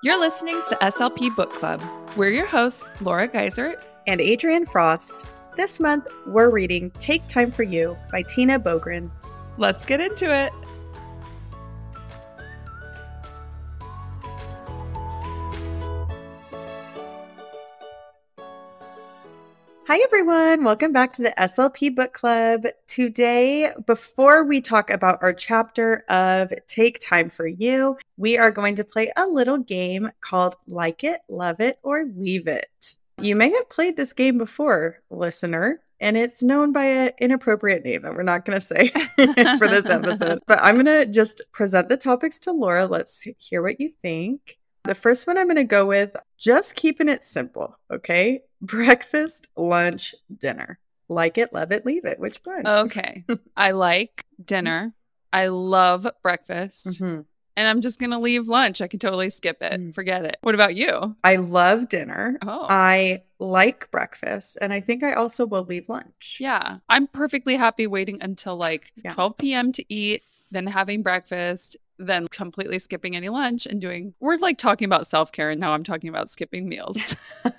You're listening to the SLP Book Club. We're your hosts, Laura Geisert and Adrienne Frost. This month, we're reading Take Time for You by Tina Boogren. Let's get into it. Hi, everyone. Welcome back to the SLP Book Club. Today, before we talk about our chapter of Take Time for You, we are going to play a little game called Like It, Love It, or Leave It. You may have played this game before, listener, and it's known by an inappropriate name that we're not going to say for this episode. But I'm going to just present the topics to Laura. Let's hear what you think. The first one I'm going to go with just keeping it simple, okay? Breakfast, lunch, dinner. Like it, love it, leave it. Which one? Okay. I like dinner. I love breakfast. Mm-hmm. And I'm just going to leave lunch. I can totally skip it. Mm. Forget it. What about you? I love dinner. Oh. I like breakfast. And I think I also will leave lunch. Yeah. I'm perfectly happy waiting until like yeah. 12 p.m. to eat, then having breakfast, than completely skipping any lunch and doing we're like talking about self-care and now i'm talking about skipping meals.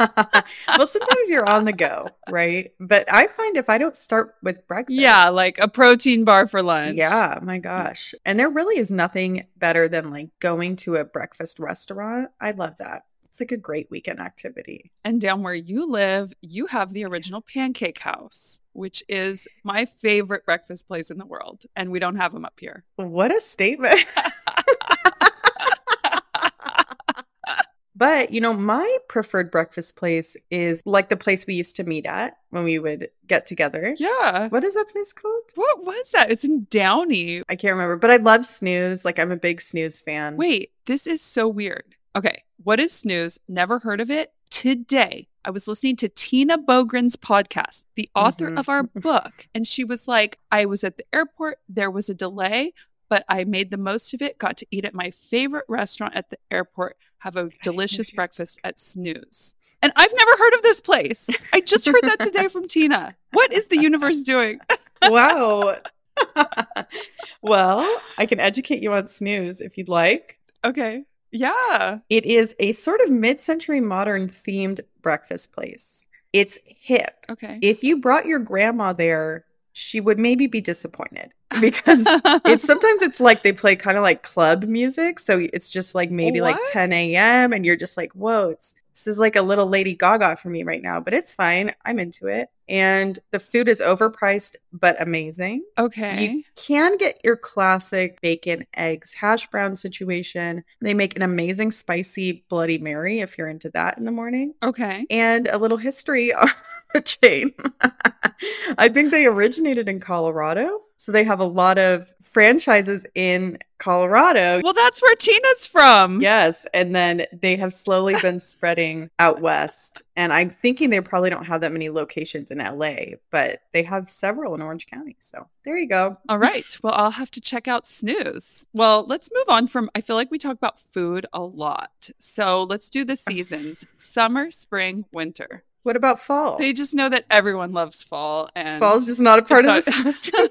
Well sometimes you're on the go right? But i find if i don't start with breakfast yeah like a protein bar for lunch. Yeah my gosh. And there really is nothing better than like going to a breakfast restaurant. I love that it's like a great weekend activity. And down where you live, you have the original Pancake House, which is my favorite breakfast place in the world. And we don't have them up here. What a statement. But, you know, my preferred breakfast place is like the place we used to meet at when we would get together. Yeah. What is that place called? What was that? It's in Downey. I can't remember, but I love Snooze. Like, I'm a big Snooze fan. Wait, this is so weird. Okay. What is snooze? Never heard of it. Today, I was listening to Tina Boogren's podcast, the author mm-hmm. of our book, and she was like, I was at the airport, there was a delay, but I made the most of it, got to eat at my favorite restaurant at the airport, have a delicious breakfast at Snooze. And I've never heard of this place. I just heard that today from Tina. What is the universe doing? wow. well, I can educate you on Snooze if you'd like. Okay. Yeah. It is a sort of mid century modern themed breakfast place. It's hip. Okay. If you brought your grandma there, she would maybe be disappointed because it's sometimes it's like they play kind of like club music. So it's just like maybe what? like 10 a.m. and you're just like, whoa, it's this is like a little Lady Gaga for me right now, but it's fine. I'm into it. And the food is overpriced but amazing. Okay. You can get your classic bacon, eggs, hash brown situation. They make an amazing spicy Bloody Mary if you're into that in the morning. Okay. And a little history on the chain. I think they originated in Colorado. So they have a lot of franchises in Colorado. Well, that's where Tina's from. Yes. And then they have slowly been spreading out west. And I'm thinking they probably don't have that many locations in LA, but they have several in Orange County. So there you go. All right. Well, I'll have to check out Snooze. Well, let's move on from, I feel like we talk about food a lot. So let's do the seasons summer, spring, winter. What about fall? They just know that everyone loves fall, and fall's just not a part of this question.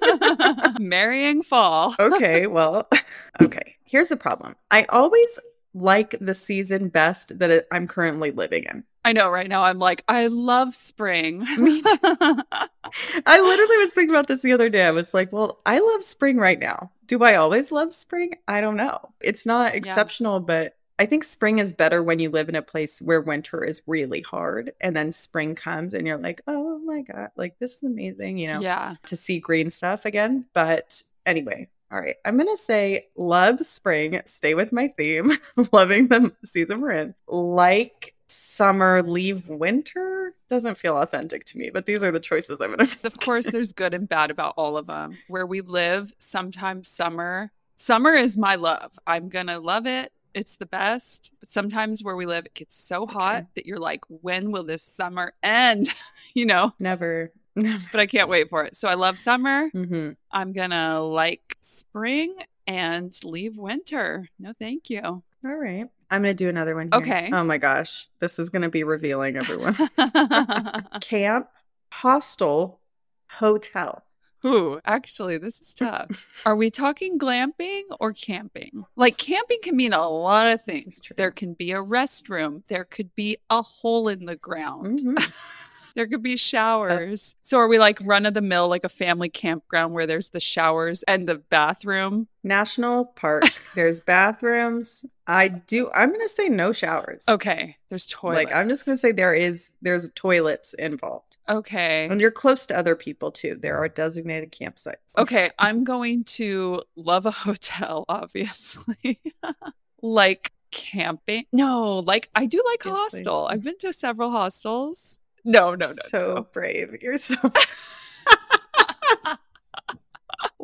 Marrying fall. okay, well, okay. Here's the problem. I always like the season best that I'm currently living in. I know. Right now, I'm like, I love spring. Me too. I literally was thinking about this the other day. I was like, well, I love spring right now. Do I always love spring? I don't know. It's not exceptional, yeah. but I think spring is better when you live in a place where winter is really hard and then spring comes and you're like, oh my God, like this is amazing, you know? Yeah. To see green stuff again. But anyway, all right. I'm going to say love spring, stay with my theme, loving the season we're in. Like summer, leave winter doesn't feel authentic to me, but these are the choices I'm going to make. Of course, there's good and bad about all of them. Where we live, sometimes summer. Summer is my love. I'm going to love it it's the best. But sometimes where we live, it gets so hot that you're like, when will this summer end? you know? Never. but I can't wait for it. So I love summer. Mm-hmm. I'm going to like spring and leave winter. No, thank you. All right. I'm going to do another one. Here. Okay. Oh my gosh. This is going to be revealing, everyone. Camp, hostel, hotel. Ooh, actually, this is tough. Are we talking glamping or camping? Like, camping can mean a lot of things. There can be a restroom, there could be a hole in the ground, Mhm. there could be uh, showers. so, are we like run of the mill, like a family campground where there's the showers and the bathroom? National park. There's bathrooms. I do. I'm gonna say no showers. Okay, there's toilets. Like I'm just gonna say there is there's toilets involved, Okay. and you're close to other people too. There are designated campsites. Okay, I'm going to love a hotel, obviously. like camping. No, like I do like Obviously. hostel. I've been to several hostels. No, no, no. so no. brave. You're so.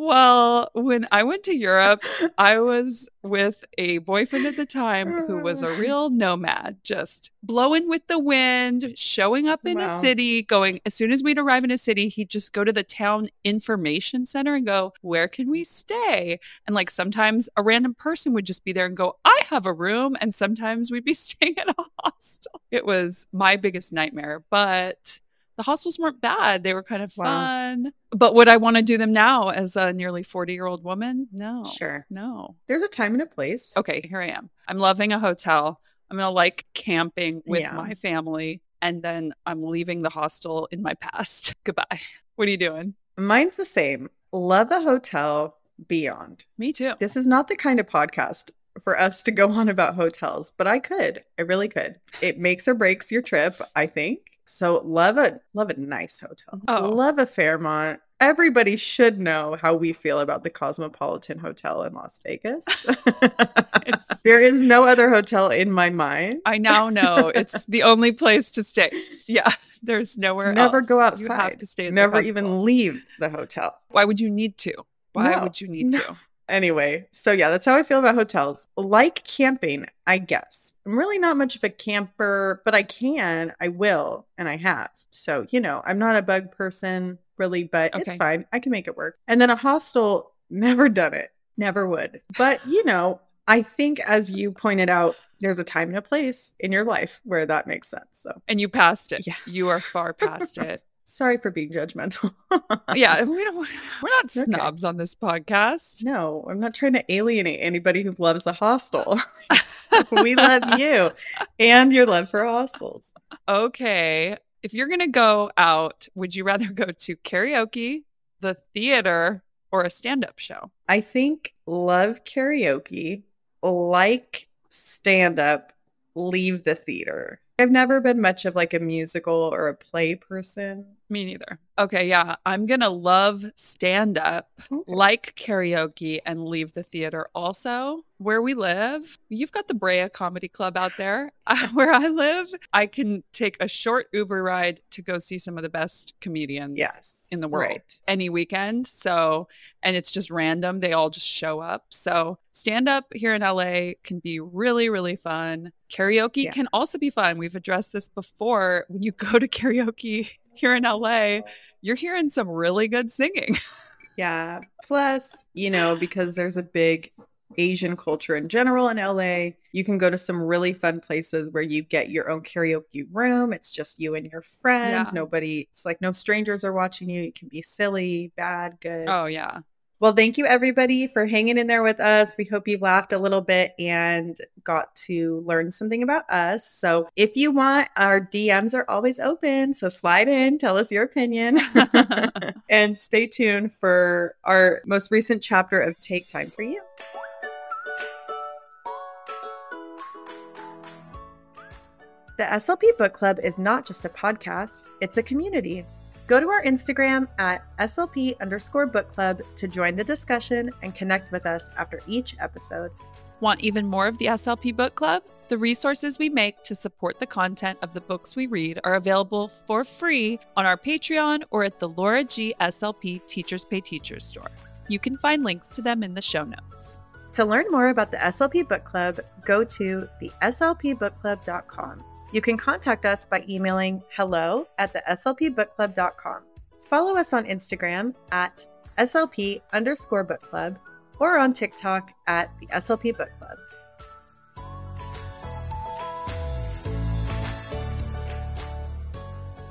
Well, when I went to Europe, I was with a boyfriend at the time who was a oh. real nomad, just blowing with the wind, showing up in a city, going as soon as we'd arrive in a city, he'd just go to the town information center and go, Where can we stay? And like sometimes a random person would just be there and go, I have a room. And sometimes we'd be staying at a hostel. It was my biggest nightmare, but the hostels weren't bad. They were kind of Wow. fun. But would I want to do them now as a nearly 40 year old woman? No. Sure. No. There's a time and a place. Okay, here I am. I'm loving a hotel. I'm going to like camping with Yeah. my family. And then I'm leaving the hostel in my past. Goodbye. What are you doing? Mine's the same. Love a hotel beyond. Me too. This is not the kind of podcast for us to go on about hotels, but I could. I really could. It makes or breaks your trip, I think. So love a love a nice hotel. Oh. Love a Fairmont. Everybody should know how we feel about the Cosmopolitan Hotel in Las Vegas. There is no other hotel in my mind. I now know it's the only place to stay. Yeah, there's nowhere Never else. go You outside. have to stay. Never even leave the hotel. Why would you need to? Why No, would you need no. to? Anyway, so yeah, that's how I feel about hotels. Like camping, I guess. I'm really not much of a camper, but I can, I will, and I have. So, you know, I'm not a bug person really, but Okay. it's fine. I can make it work. And then a hostel, never done it. Never would. But, you know, I think as you pointed out, there's a time and a place in your life where that makes sense. So, And you passed it. Yes. You are far past it. Sorry for being judgmental. yeah, we don't. We're not Okay. snobs on this podcast. No, I'm not trying to alienate anybody who loves a hostel. we love you and your love for hostels. Okay, if you're gonna go out, would you rather go to karaoke, the theater, or a stand-up show? I think love karaoke, like stand up, leave the theater. I've never been much of like a musical or a play person. Me neither. Okay, yeah, I'm gonna love stand-up, like karaoke, and leave the theater. Also, where we live, you've got the Brea Comedy Club out there. Uh, where I live, I can take a short Uber ride to go see some of the best comedians. Yes. in the world. Right. any weekend. So, and it's just random. They all just show up. So, stand up here in LA can be really, really fun. Karaoke Yeah. can also be fun. We've addressed this before. When you go to karaoke here in LA, you're hearing some really good singing. Yeah. Plus, you know, because there's a big Asian culture in general in LA, you can go to some really fun places where you get your own karaoke room. It's just you and your friends. Yeah. Nobody, it's like no strangers are watching you. You can be silly, bad, good. oh, yeah. Well, thank you everybody for hanging in there with us. We hope you laughed a little bit and got to learn something about us. So, if you want, our DMs are always open. So, slide in, tell us your opinion, and stay tuned for our most recent chapter of Take Time for You. The SLP Book Club is not just a podcast, it's a community. Go to our Instagram at SLP underscore book club to join the discussion and connect with us after each episode. Want even more of the SLP Book Club? The resources we make to support the content of the books we read are available for free on our Patreon or at the Laura G. SLP Teachers Pay Teachers store. You can find links to them in the show notes. To learn more about the SLP Book Club, go to the slpbookclub.com. You can contact us by emailing hello at the slpbookclub.com. Follow us on Instagram at slp underscore book club or on TikTok at the SLP Book Club.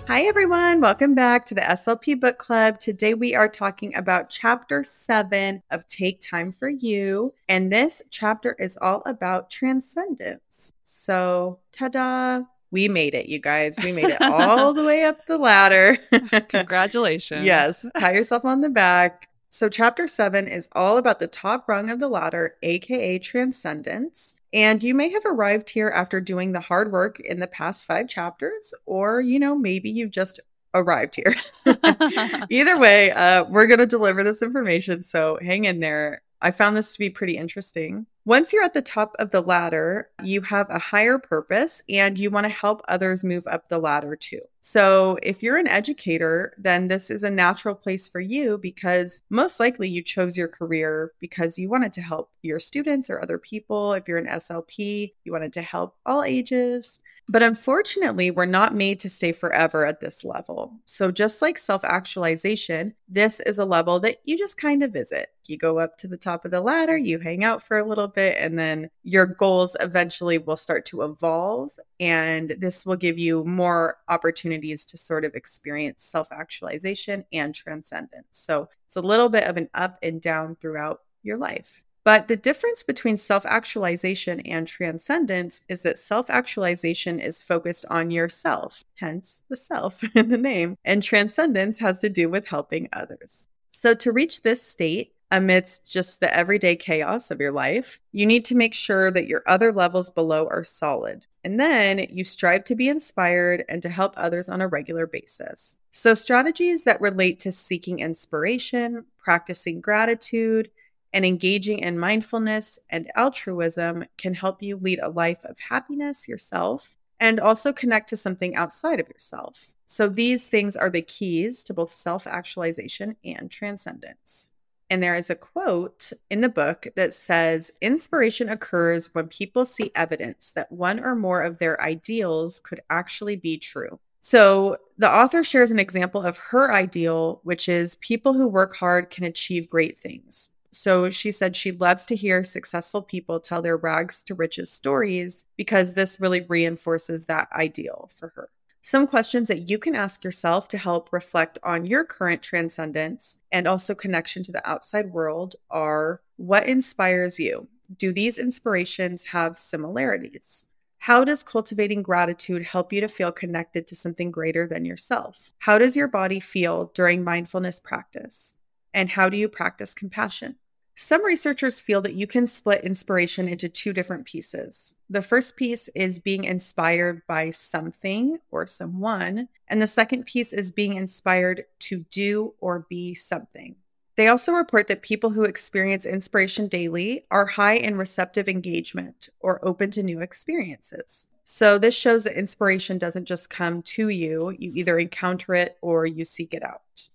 Hi, everyone. Welcome back to the SLP Book Club. Today we are talking about chapter seven of Take Time for You. And this chapter is all about transcendence. So, ta da! We made it, you guys. We made it all the way up the ladder. Congratulations. yes. Pat yourself on the back. So, chapter seven is all about the top rung of the ladder, aka transcendence. And you may have arrived here after doing the hard work in the past five chapters, or, you know, maybe you've just arrived here. Either way, uh, we're going to deliver this information. So, hang in there. I found this to be pretty interesting. Once you're at the top of the ladder, you have a higher purpose and you want to help others move up the ladder too. So, if you're an educator, then this is a natural place for you because most likely you chose your career because you wanted to help your students or other people. If you're an SLP, you wanted to help all ages. But unfortunately, we're not made to stay forever at this level. So, just like self actualization, this is a level that you just kind of visit. You go up to the top of the ladder, you hang out for a little bit, and then your goals eventually will start to evolve. And this will give you more opportunities to sort of experience self actualization and transcendence. So, it's a little bit of an up and down throughout your life. But the difference between self actualization and transcendence is that self actualization is focused on yourself, hence the self in the name, and transcendence has to do with helping others. So, to reach this state, amidst just the everyday chaos of your life, you need to make sure that your other levels below are solid. And then you strive to be inspired and to help others on a regular basis. So, strategies that relate to seeking inspiration, practicing gratitude, and engaging in mindfulness and altruism can help you lead a life of happiness yourself and also connect to something outside of yourself. So, these things are the keys to both self actualization and transcendence. And there is a quote in the book that says Inspiration occurs when people see evidence that one or more of their ideals could actually be true. So, the author shares an example of her ideal, which is people who work hard can achieve great things. So she said she loves to hear successful people tell their rags to riches stories because this really reinforces that ideal for her. Some questions that you can ask yourself to help reflect on your current transcendence and also connection to the outside world are what inspires you? Do these inspirations have similarities? How does cultivating gratitude help you to feel connected to something greater than yourself? How does your body feel during mindfulness practice? And how do you practice compassion? Some researchers feel that you can split inspiration into two different pieces. The first piece is being inspired by something or someone, and the second piece is being inspired to do or be something. They also report that people who experience inspiration daily are high in receptive engagement or open to new experiences. So, this shows that inspiration doesn't just come to you, you either encounter it or you seek it out.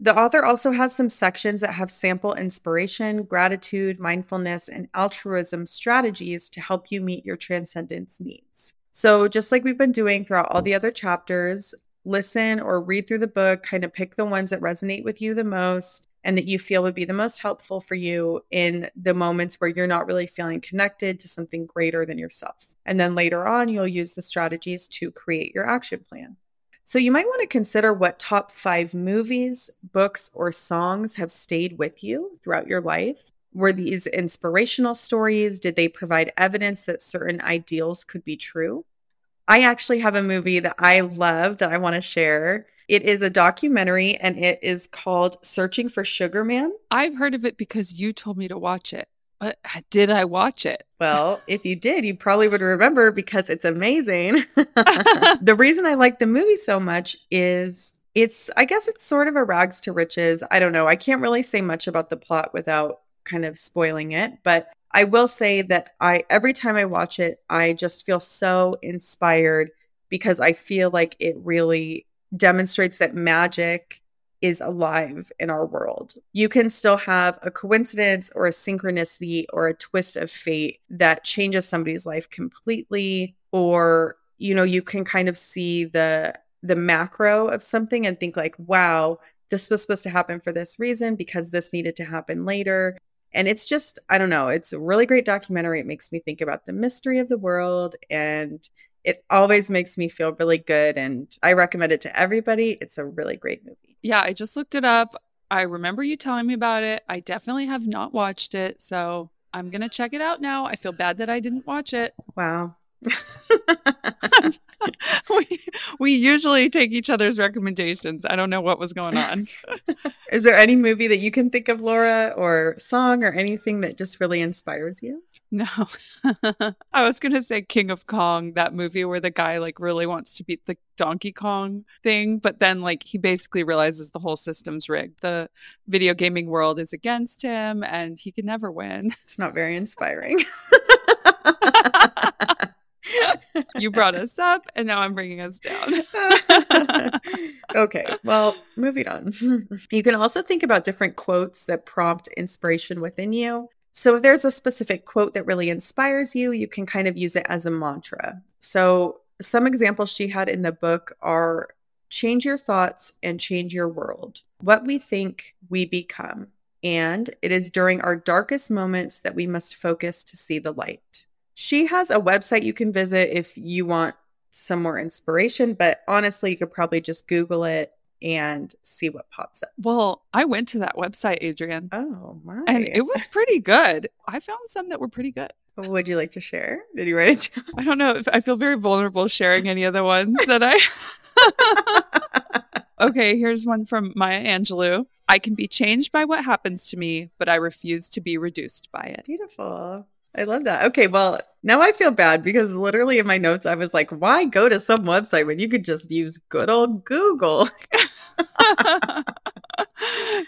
The author also has some sections that have sample inspiration, gratitude, mindfulness, and altruism strategies to help you meet your transcendence needs. So, just like we've been doing throughout all the other chapters, listen or read through the book, kind of pick the ones that resonate with you the most and that you feel would be the most helpful for you in the moments where you're not really feeling connected to something greater than yourself. And then later on, you'll use the strategies to create your action plan. So you might want to consider what top five movies, books, or songs have stayed with you throughout your life. Were these inspirational stories? Did they provide evidence that certain ideals could be true? I actually have a movie that I love that I want to share. It is a documentary and it is called Searching for Sugar Man. I've heard of it because you told me to watch it. But did I watch it? Well, if you did, you probably would remember because it's amazing. the reason I like the movie so much is it's, I guess it's sort of a rags to riches. I don't know. I can't really say much about the plot without kind of spoiling it, but I will say that I, every time I watch it, I just feel so inspired because I feel like it really demonstrates that magic is alive in our world. You can still have a coincidence or a synchronicity or a twist of fate that changes somebody's life completely or you know you can kind of see the the macro of something and think like wow this was supposed to happen for this reason because this needed to happen later and it's just i don't know it's a really great documentary it makes me think about the mystery of the world and It always makes me feel really good. And I recommend it to everybody. It's a really great movie. Yeah, I just looked it up. I remember you telling me about it. I definitely have not watched it. So I'm going to check it out now. I feel bad that I didn't watch it. Wow. we, we usually take each other's recommendations. I don't know what was going on. Is there any movie that you can think of, Laura, or song or anything that just really inspires you? No. I was going to say King of Kong, that movie where the guy like really wants to beat the Donkey Kong thing, but then like he basically realizes the whole system's rigged. The video gaming world is against him and he can never win. It's not very inspiring. you brought us up and now I'm bringing us down. okay, well, moving on. You can also think about different quotes that prompt inspiration within you. So, if there's a specific quote that really inspires you, you can kind of use it as a mantra. So, some examples she had in the book are change your thoughts and change your world. What we think, we become. And it is during our darkest moments that we must focus to see the light. She has a website you can visit if you want some more inspiration, but honestly, you could probably just Google it and see what pops up. Well, I went to that website, Adrienne. Oh, my. And it was pretty good. I found some that were pretty good. Would you like to share? Did you write it down? I don't know. If I feel very vulnerable sharing any of the ones that I. okay, here's one from Maya Angelou. I can be changed by what happens to me, but I refuse to be reduced by it. Beautiful. I love that. Okay, well, now I feel bad because literally in my notes I was like, why go to some website when you could just use good old Google?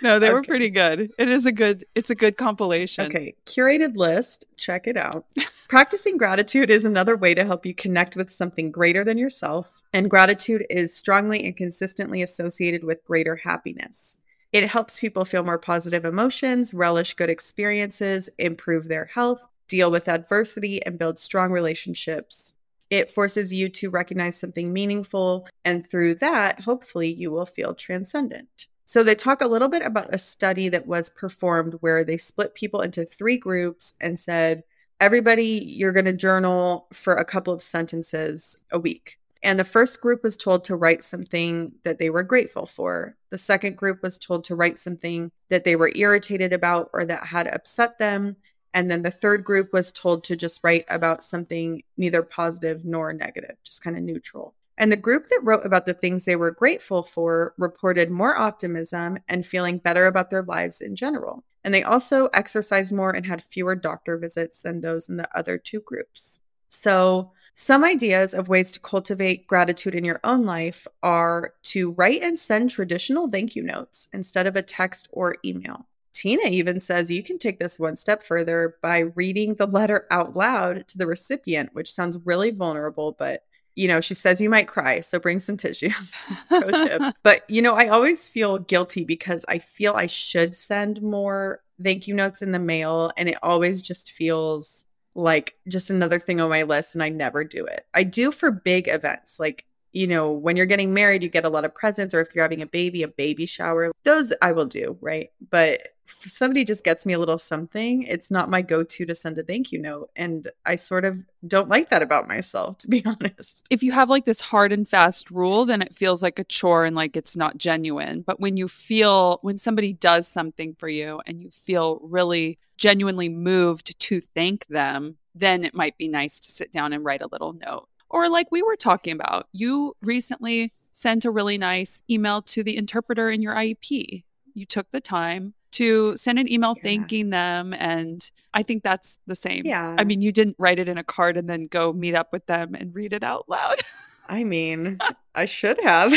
no, they okay. were pretty good. It is a good it's a good compilation. Okay, curated list, check it out. Practicing gratitude is another way to help you connect with something greater than yourself, and gratitude is strongly and consistently associated with greater happiness. It helps people feel more positive emotions, relish good experiences, improve their health, deal with adversity, and build strong relationships. It forces you to recognize something meaningful, and through that, hopefully, you will feel transcendent. So, they talk a little bit about a study that was performed where they split people into three groups and said, Everybody, you're going to journal for a couple of sentences a week. And the first group was told to write something that they were grateful for. The second group was told to write something that they were irritated about or that had upset them. And then the third group was told to just write about something neither positive nor negative, just kind of neutral. And the group that wrote about the things they were grateful for reported more optimism and feeling better about their lives in general. And they also exercised more and had fewer doctor visits than those in the other two groups. So, some ideas of ways to cultivate gratitude in your own life are to write and send traditional thank you notes instead of a text or email. Tina even says you can take this one step further by reading the letter out loud to the recipient, which sounds really vulnerable, but you know, she says you might cry, so bring some tissues. but you know, I always feel guilty because I feel I should send more thank you notes in the mail and it always just feels like just another thing on my list and I never do it. I do for big events like you know, when you're getting married, you get a lot of presents, or if you're having a baby, a baby shower. Those I will do, right? But if somebody just gets me a little something, it's not my go to to send a thank you note. And I sort of don't like that about myself, to be honest. If you have like this hard and fast rule, then it feels like a chore and like it's not genuine. But when you feel, when somebody does something for you and you feel really genuinely moved to thank them, then it might be nice to sit down and write a little note. Or, like we were talking about, you recently sent a really nice email to the interpreter in your IEP. You took the time to send an email yeah. thanking them. And I think that's the same. Yeah. I mean, you didn't write it in a card and then go meet up with them and read it out loud. I mean, I should have.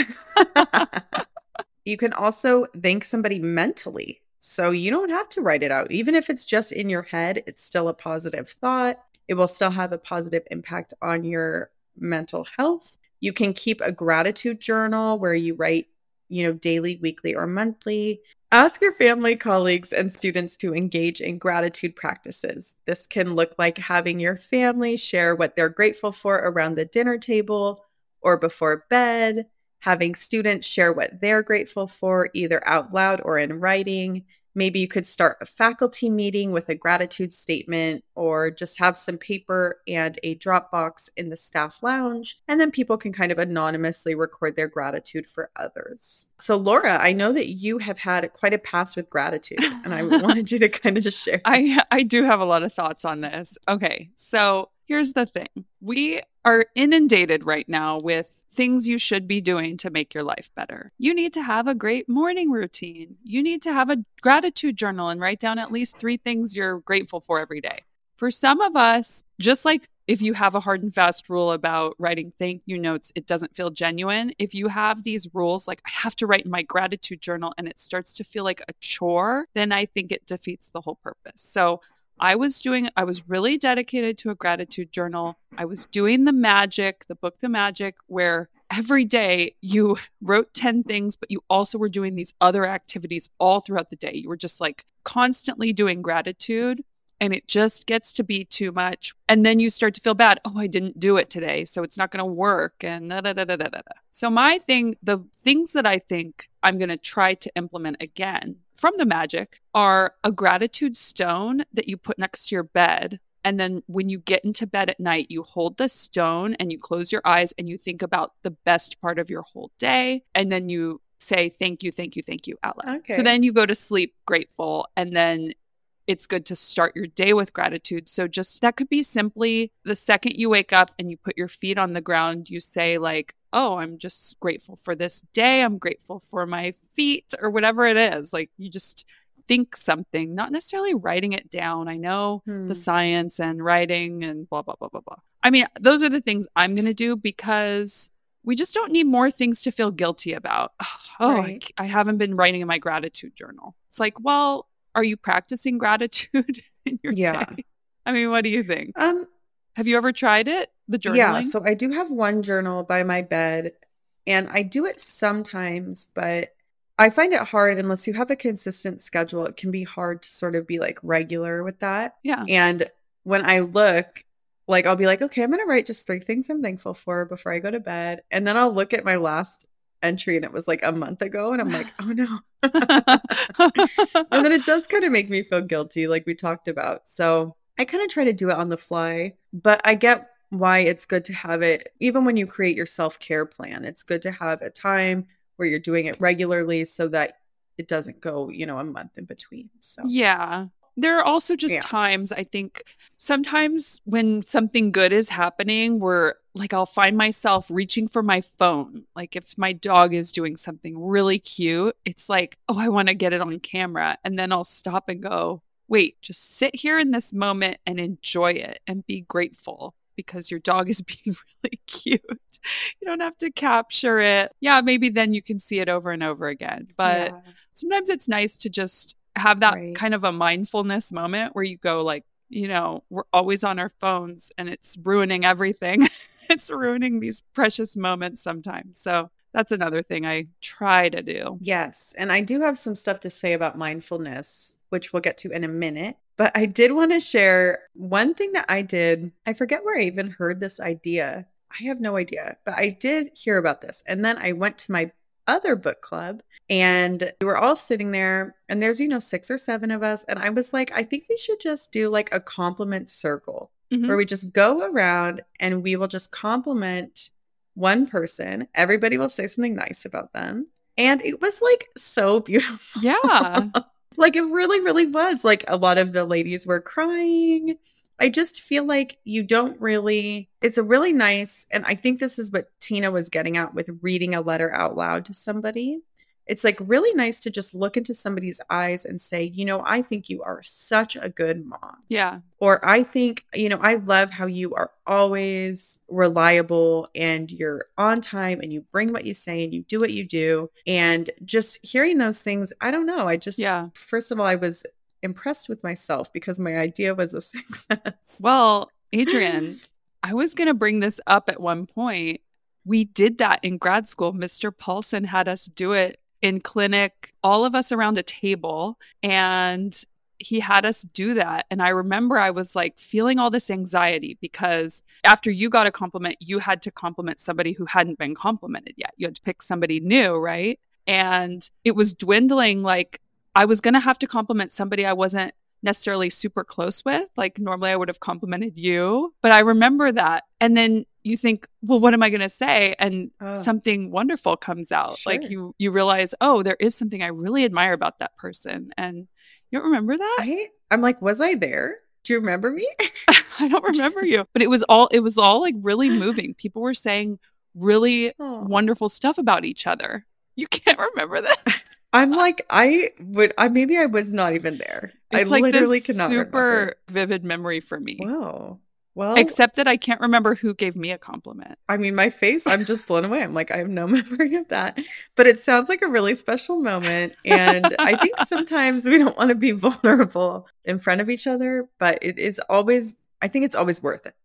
you can also thank somebody mentally. So you don't have to write it out. Even if it's just in your head, it's still a positive thought. It will still have a positive impact on your mental health. You can keep a gratitude journal where you write, you know, daily, weekly, or monthly. Ask your family, colleagues, and students to engage in gratitude practices. This can look like having your family share what they're grateful for around the dinner table or before bed, having students share what they're grateful for either out loud or in writing, Maybe you could start a faculty meeting with a gratitude statement or just have some paper and a Dropbox in the staff lounge. And then people can kind of anonymously record their gratitude for others. So, Laura, I know that you have had quite a pass with gratitude, and I wanted you to kind of share. I, I do have a lot of thoughts on this. Okay. So, here's the thing we are inundated right now with things you should be doing to make your life better. You need to have a great morning routine. You need to have a gratitude journal and write down at least three things you're grateful for every day. For some of us, just like if you have a hard and fast rule about writing thank you notes, it doesn't feel genuine. If you have these rules, like I have to write in my gratitude journal and it starts to feel like a chore, then I think it defeats the whole purpose. So I was doing, I was really dedicated to a gratitude journal. I was doing the magic, the book, The Magic, where every day you wrote 10 things, but you also were doing these other activities all throughout the day. You were just like constantly doing gratitude and it just gets to be too much. And then you start to feel bad. Oh, I didn't do it today. So it's not going to work. And da, da, da, da, da, da. So, my thing, the things that I think I'm going to try to implement again from the magic are a gratitude stone that you put next to your bed. And then when you get into bed at night, you hold the stone and you close your eyes and you think about the best part of your whole day. And then you say, thank you, thank you, thank you out loud. Okay. So then you go to sleep grateful. And then it's good to start your day with gratitude. So just that could be simply the second you wake up and you put your feet on the ground, you say, like, oh, I'm just grateful for this day. I'm grateful for my feet or whatever it is. Like you just think something, not necessarily writing it down. I know hmm. the science and writing and blah, blah, blah, blah, blah. I mean, those are the things I'm going to do because we just don't need more things to feel guilty about. Oh, right. I, I haven't been writing in my gratitude journal. It's like, well, are you practicing gratitude in your yeah. day? I mean, what do you think? Um, have you ever tried it? The journaling? Yeah, so I do have one journal by my bed and I do it sometimes, but I find it hard unless you have a consistent schedule. It can be hard to sort of be like regular with that. Yeah. And when I look, like I'll be like, okay, I'm going to write just three things I'm thankful for before I go to bed. And then I'll look at my last entry and it was like a month ago and I'm like, oh no. and then it does kind of make me feel guilty, like we talked about. So I kind of try to do it on the fly, but I get why it's good to have it even when you create your self-care plan. It's good to have a time where you're doing it regularly so that it doesn't go, you know, a month in between. So Yeah. There are also just yeah. times I think sometimes when something good is happening where like I'll find myself reaching for my phone. Like if my dog is doing something really cute, it's like, oh, I want to get it on camera. And then I'll stop and go, wait, just sit here in this moment and enjoy it and be grateful because your dog is being really cute. You don't have to capture it. Yeah, maybe then you can see it over and over again. But yeah. sometimes it's nice to just have that right. kind of a mindfulness moment where you go like, you know, we're always on our phones and it's ruining everything. it's ruining these precious moments sometimes. So that's another thing I try to do. Yes. And I do have some stuff to say about mindfulness which we'll get to in a minute. But I did want to share one thing that I did. I forget where I even heard this idea. I have no idea, but I did hear about this. And then I went to my other book club and we were all sitting there and there's you know six or seven of us and i was like i think we should just do like a compliment circle mm-hmm. where we just go around and we will just compliment one person everybody will say something nice about them and it was like so beautiful yeah like it really, really was. Like a lot of the ladies were crying. I just feel like you don't really, it's a really nice, and I think this is what Tina was getting at with reading a letter out loud to somebody it's like really nice to just look into somebody's eyes and say, you know, I think you are such a good mom. Yeah. Or I think, you know, I love how you are always reliable and you're on time and you bring what you say and you do what you do. And just hearing those things, I don't know. I just, yeah. First of all, I was impressed with myself because my idea was a success. Well, Adrienne, I was going to bring this up at one point. We did that in grad school. Mr. Paulson had us do it in clinic, all of us around a table, and he had us do that. And I remember I was like feeling all this anxiety because after you got a compliment, you had to compliment somebody who hadn't been complimented yet. You had to pick somebody new, right? And it was dwindling like I was going to have to compliment somebody I wasn't necessarily super close with. Like normally I would have complimented you, but I remember that. And then you think, well, what am I going to say? And Oh. something wonderful comes out. Like you you realize, oh, there is something I really admire about that person. And you don't remember that? I I'm like, was I there? Do you remember me? I don't remember you. But it was all it was all like really moving. People were saying really Oh. wonderful stuff about each other. You can't remember that? I'm like, I would I maybe I was not even there. It's I like literally this cannot super vivid memory for me. Wow. Well, Except that I can't remember who gave me a compliment. I mean, my face, I'm just blown away. I'm like, I have no memory of that. But it sounds like a really special moment. And I think sometimes we don't want to be vulnerable in front of each other, but it is always, I think it's always worth it,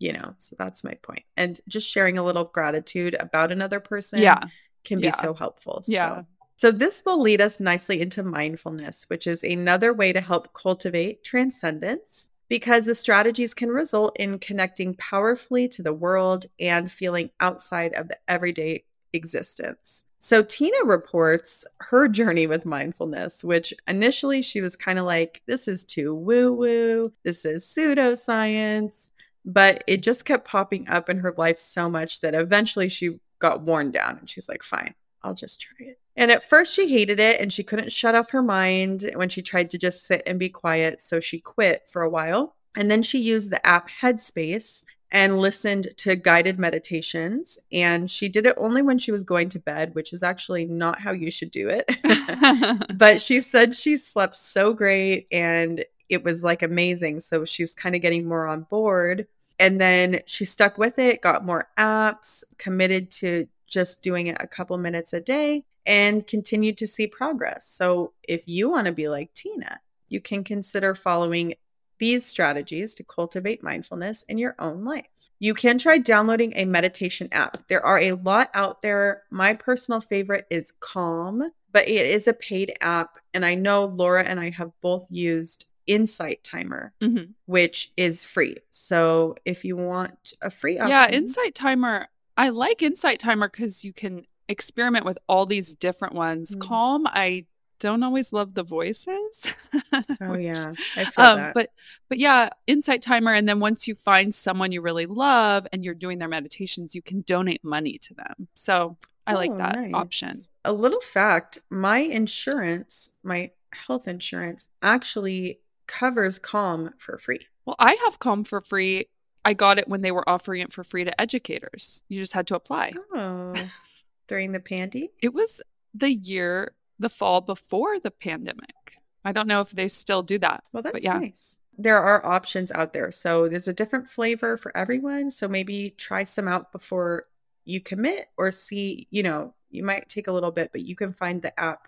you know? So that's my point. And just sharing a little gratitude about another person Yeah. can be Yeah. so helpful. Yeah. So. So, this will lead us nicely into mindfulness, which is another way to help cultivate transcendence because the strategies can result in connecting powerfully to the world and feeling outside of the everyday existence. So, Tina reports her journey with mindfulness, which initially she was kind of like, this is too woo woo, this is pseudoscience. But it just kept popping up in her life so much that eventually she got worn down and she's like, fine, I'll just try it. And at first, she hated it and she couldn't shut off her mind when she tried to just sit and be quiet. So she quit for a while. And then she used the app Headspace and listened to guided meditations. And she did it only when she was going to bed, which is actually not how you should do it. but she said she slept so great and it was like amazing. So she's kind of getting more on board. And then she stuck with it, got more apps, committed to just doing it a couple minutes a day, and continued to see progress. So if you want to be like Tina, you can consider following these strategies to cultivate mindfulness in your own life. You can try downloading a meditation app. There are a lot out there. My personal favorite is Calm, but it is a paid app. And I know Laura and I have both used Insight Timer, Mhm. which is free. So if you want a free option, Yeah, Insight Timer. I like Insight Timer because you can experiment with all these different ones. Mm. Calm, I don't always love the voices. Oh which- yeah, I feel Um, that. but but yeah, Insight Timer, and then once you find someone you really love and you're doing their meditations, you can donate money to them. So I like Oh, that nice. option. A little fact my insurance, my health insurance, actually covers Calm for free. Well, I have Calm for free. I got it when they were offering it for free to educators. You just had to apply. Oh, during the pandy? It was the year, the fall before the pandemic. I don't know if they still do that. Well, that's yeah. nice. There are options out there. So there's a different flavor for everyone. So maybe try some out before you commit or see, you know, you might take a little bit, but you can find the app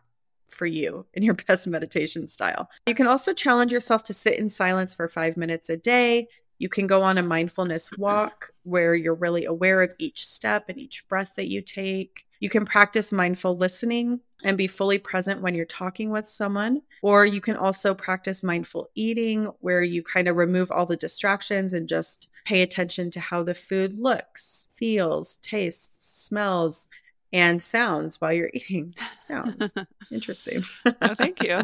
for you in your best meditation style. You can also challenge yourself to sit in silence for five minutes a day. You can go on a mindfulness mm-hmm. walk where you're really aware of each step and each breath that you take. You can practice mindful listening and be fully present when you're talking with someone. Or you can also practice mindful eating where you kind of remove all the distractions and just pay attention to how the food looks, feels, tastes, smells, and sounds while you're eating. Sounds interesting. Oh, thank you.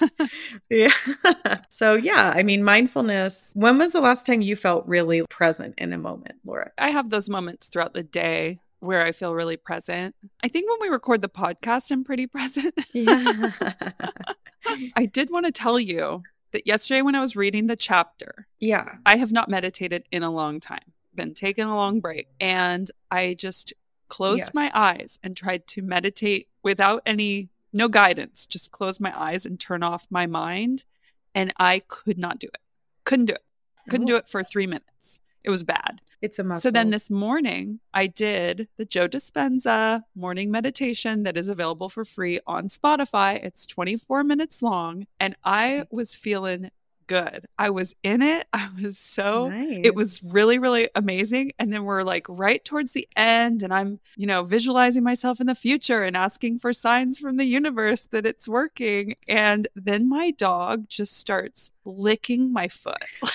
Yeah. so, yeah, I mean, mindfulness. When was the last time you felt really present in a moment, Laura? I have those moments throughout the day where I feel really present. I think when we record the podcast, I'm pretty present. Yeah. I did want to tell you that yesterday when I was reading the chapter, yeah. I have not meditated in a long time, been taking a long break, and I just closed my eyes and tried to meditate without any no guidance, just close my eyes and turn off my mind, and I could not do it. Couldn't do it. Couldn't do oh. it for 3 minutes. It was bad. It's a muscle. So then this morning, I did the Joe Dispenza morning meditation that is available for free on Spotify. It's 24 minutes long, and I mm. was feeling good. I was in it. I was so it was really really amazing and then we're like right towards the end and i'm you know visualizing myself in the future and asking for signs from the universe that it's working and then my dog just starts licking my foot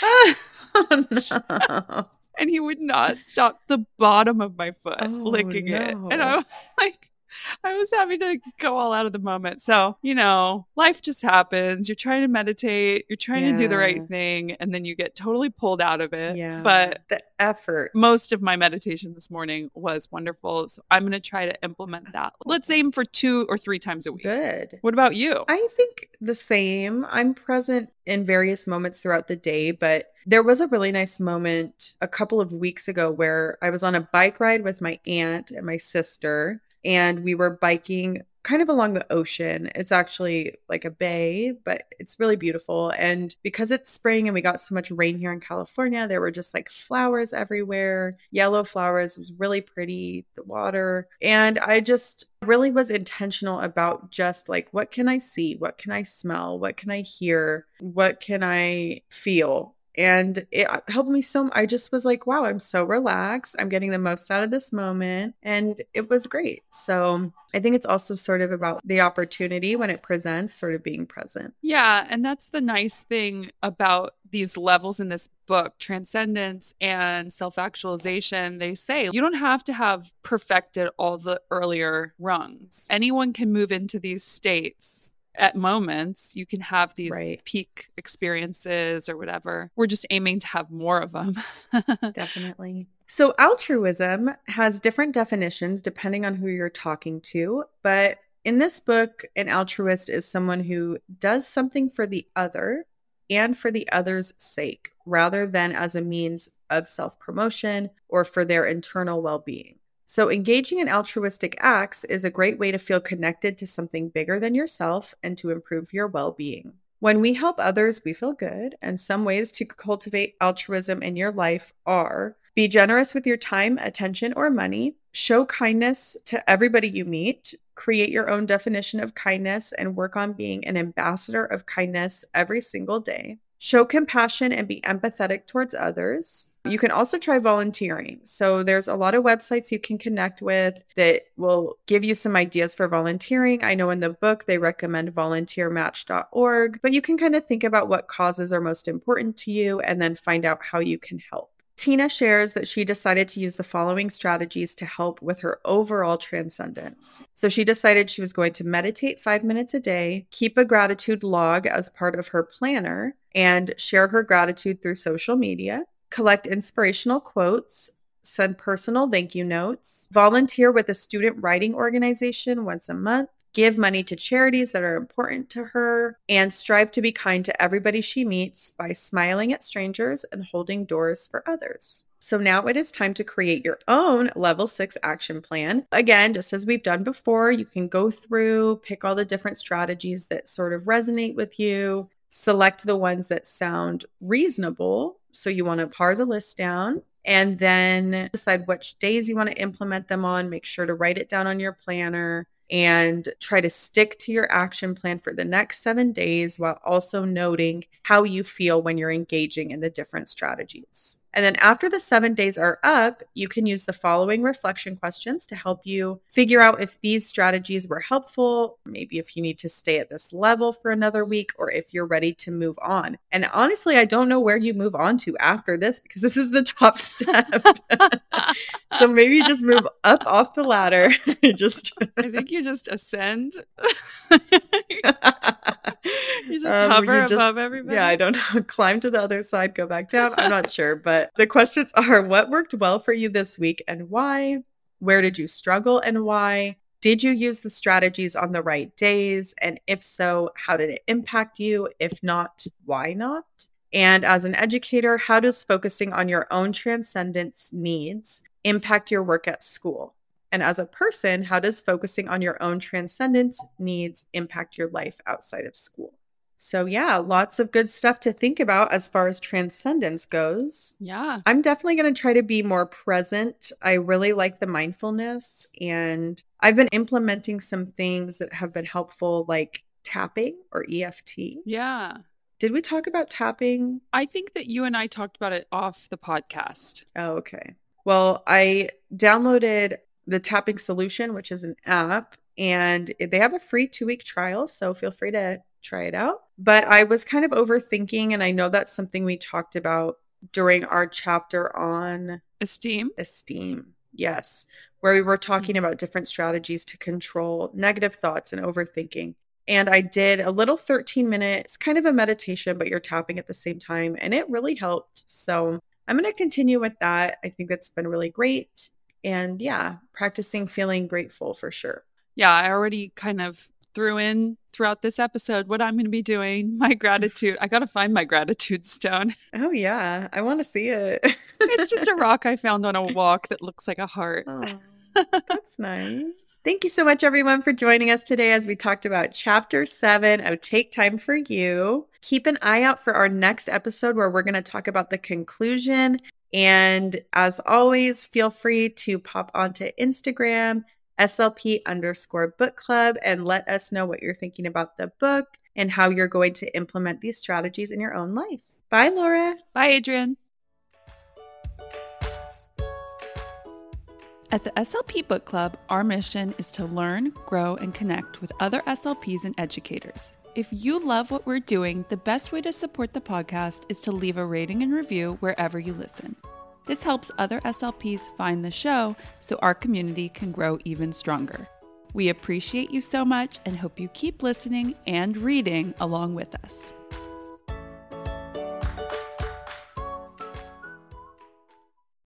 oh, no. and he would not stop the bottom of my foot Oh, licking it and i was like I was having to go all out of the moment. So, you know, life just happens. You're trying to meditate, you're trying yeah. to do the right thing, and then you get totally pulled out of it. Yeah. But the effort. Most of my meditation this morning was wonderful. So I'm going to try to implement that. Let's aim for two or three times a week. Good. What about you? I think the same. I'm present in various moments throughout the day, but there was a really nice moment a couple of weeks ago where I was on a bike ride with my aunt and my sister and we were biking kind of along the ocean. It's actually like a bay, but it's really beautiful. And because it's spring and we got so much rain here in California, there were just like flowers everywhere, yellow flowers. Was really pretty, the water. And I just really was intentional about just like, what can I see? What can I smell? What can I hear? What can I feel? And it uh, helped me so i just was like wow i'm so relaxed. I'm getting the most out of this moment and it was great. So i think it's also sort of about the opportunity when it presents sort of being present. Yeah and that's the nice thing about these levels in this book transcendence and self-actualization. They say you don't have to have perfected all the earlier rungs. Anyone can move into these states at moments you can have these right. peak experiences or whatever. We're just aiming to have more of them. Definitely. So, altruism has different definitions depending on who you're talking to. But in this book, an altruist is someone who does something for the other and for the other's sake rather than as a means of self promotion or for their internal well being. So, engaging in altruistic acts is a great way to feel connected to something bigger than yourself and to improve your well being. When we help others, we feel good, and some ways to cultivate altruism in your life are be generous with your time, attention, or money, show kindness to everybody you meet, create your own definition of kindness, and work on being an ambassador of kindness every single day. Show compassion and be empathetic towards others. You can also try volunteering. So there's a lot of websites you can connect with that will give you some ideas for volunteering. I know in the book they recommend volunteermatch.org, but you can kind of think about what causes are most important to you and then find out how you can help. Tina shares that she decided to use the following strategies to help with her overall transcendence. So she decided she was going to meditate five minutes a day, keep a gratitude log as part of her planner, and share her gratitude through social media collect inspirational quotes, send personal thank you notes, volunteer with a student writing organization once a month, give money to charities that are important to her, and strive to be kind to everybody she meets by smiling at strangers and holding doors for others. So now it is time to create your own level six action plan. Again, just as we've done before, you can go through, pick all the different strategies that sort of resonate with you, select the ones that sound reasonable so you want to pare the list down and then decide which days you want to implement them on. Make sure to write it down on your planner and try to stick to your action plan for the next seven days while also noting how you feel when you're engaging in the different strategies. And then after the seven days are up, you can use the following reflection questions to help you figure out if these strategies were helpful, maybe if you need to stay at this level for another week, or if you're ready to move on. And honestly, I don't know where you move on to after this because this is the top step. so maybe just move up off the ladder. just I think you just ascend. you just um, hover you just, above everybody. Yeah, I don't know. Climb to the other side, go back down. I'm not sure, but the questions are what worked well for you this week and why? Where did you struggle and why? Did you use the strategies on the right days? And if so, how did it impact you? If not, why not? And as an educator, how does focusing on your own transcendence needs impact your work at school? And as a person, how does focusing on your own transcendence needs impact your life outside of school? So, yeah, lots of good stuff to think about as far as transcendence goes. Yeah. I'm definitely going to try to be more present. I really like the mindfulness, and I've been implementing some things that have been helpful, like tapping or EFT. Yeah. Did we talk about tapping? I think that you and I talked about it off the podcast. Oh, okay. Well, I downloaded the Tapping Solution, which is an app, and they have a free two week trial. So feel free to try it out. But I was kind of overthinking, and I know that's something we talked about during our chapter on esteem. Esteem, yes. where we were talking mm-hmm. about different strategies to control negative thoughts and overthinking. And I did a little 13 minutes, kind of a meditation, but you're tapping at the same time. And it really helped. So I'm going to continue with that. I think that's been really great. And yeah, practicing feeling grateful for sure. Yeah, I already kind of threw in throughout this episode what I'm going to be doing, my gratitude. I got to find my gratitude stone. Oh, yeah. I want to see it. it's just a rock I found on a walk that looks like a heart. Oh, that's nice. Thank you so much, everyone, for joining us today as we talked about chapter seven of Take Time for You. Keep an eye out for our next episode where we're going to talk about the conclusion. And as always, feel free to pop onto Instagram, SLP underscore book club, and let us know what you're thinking about the book and how you're going to implement these strategies in your own life. Bye, Laura. Bye, Adrienne. At the SLP Book Club, our mission is to learn, grow, and connect with other SLPs and educators. If you love what we're doing, the best way to support the podcast is to leave a rating and review wherever you listen. This helps other SLPs find the show so our community can grow even stronger. We appreciate you so much and hope you keep listening and reading along with us.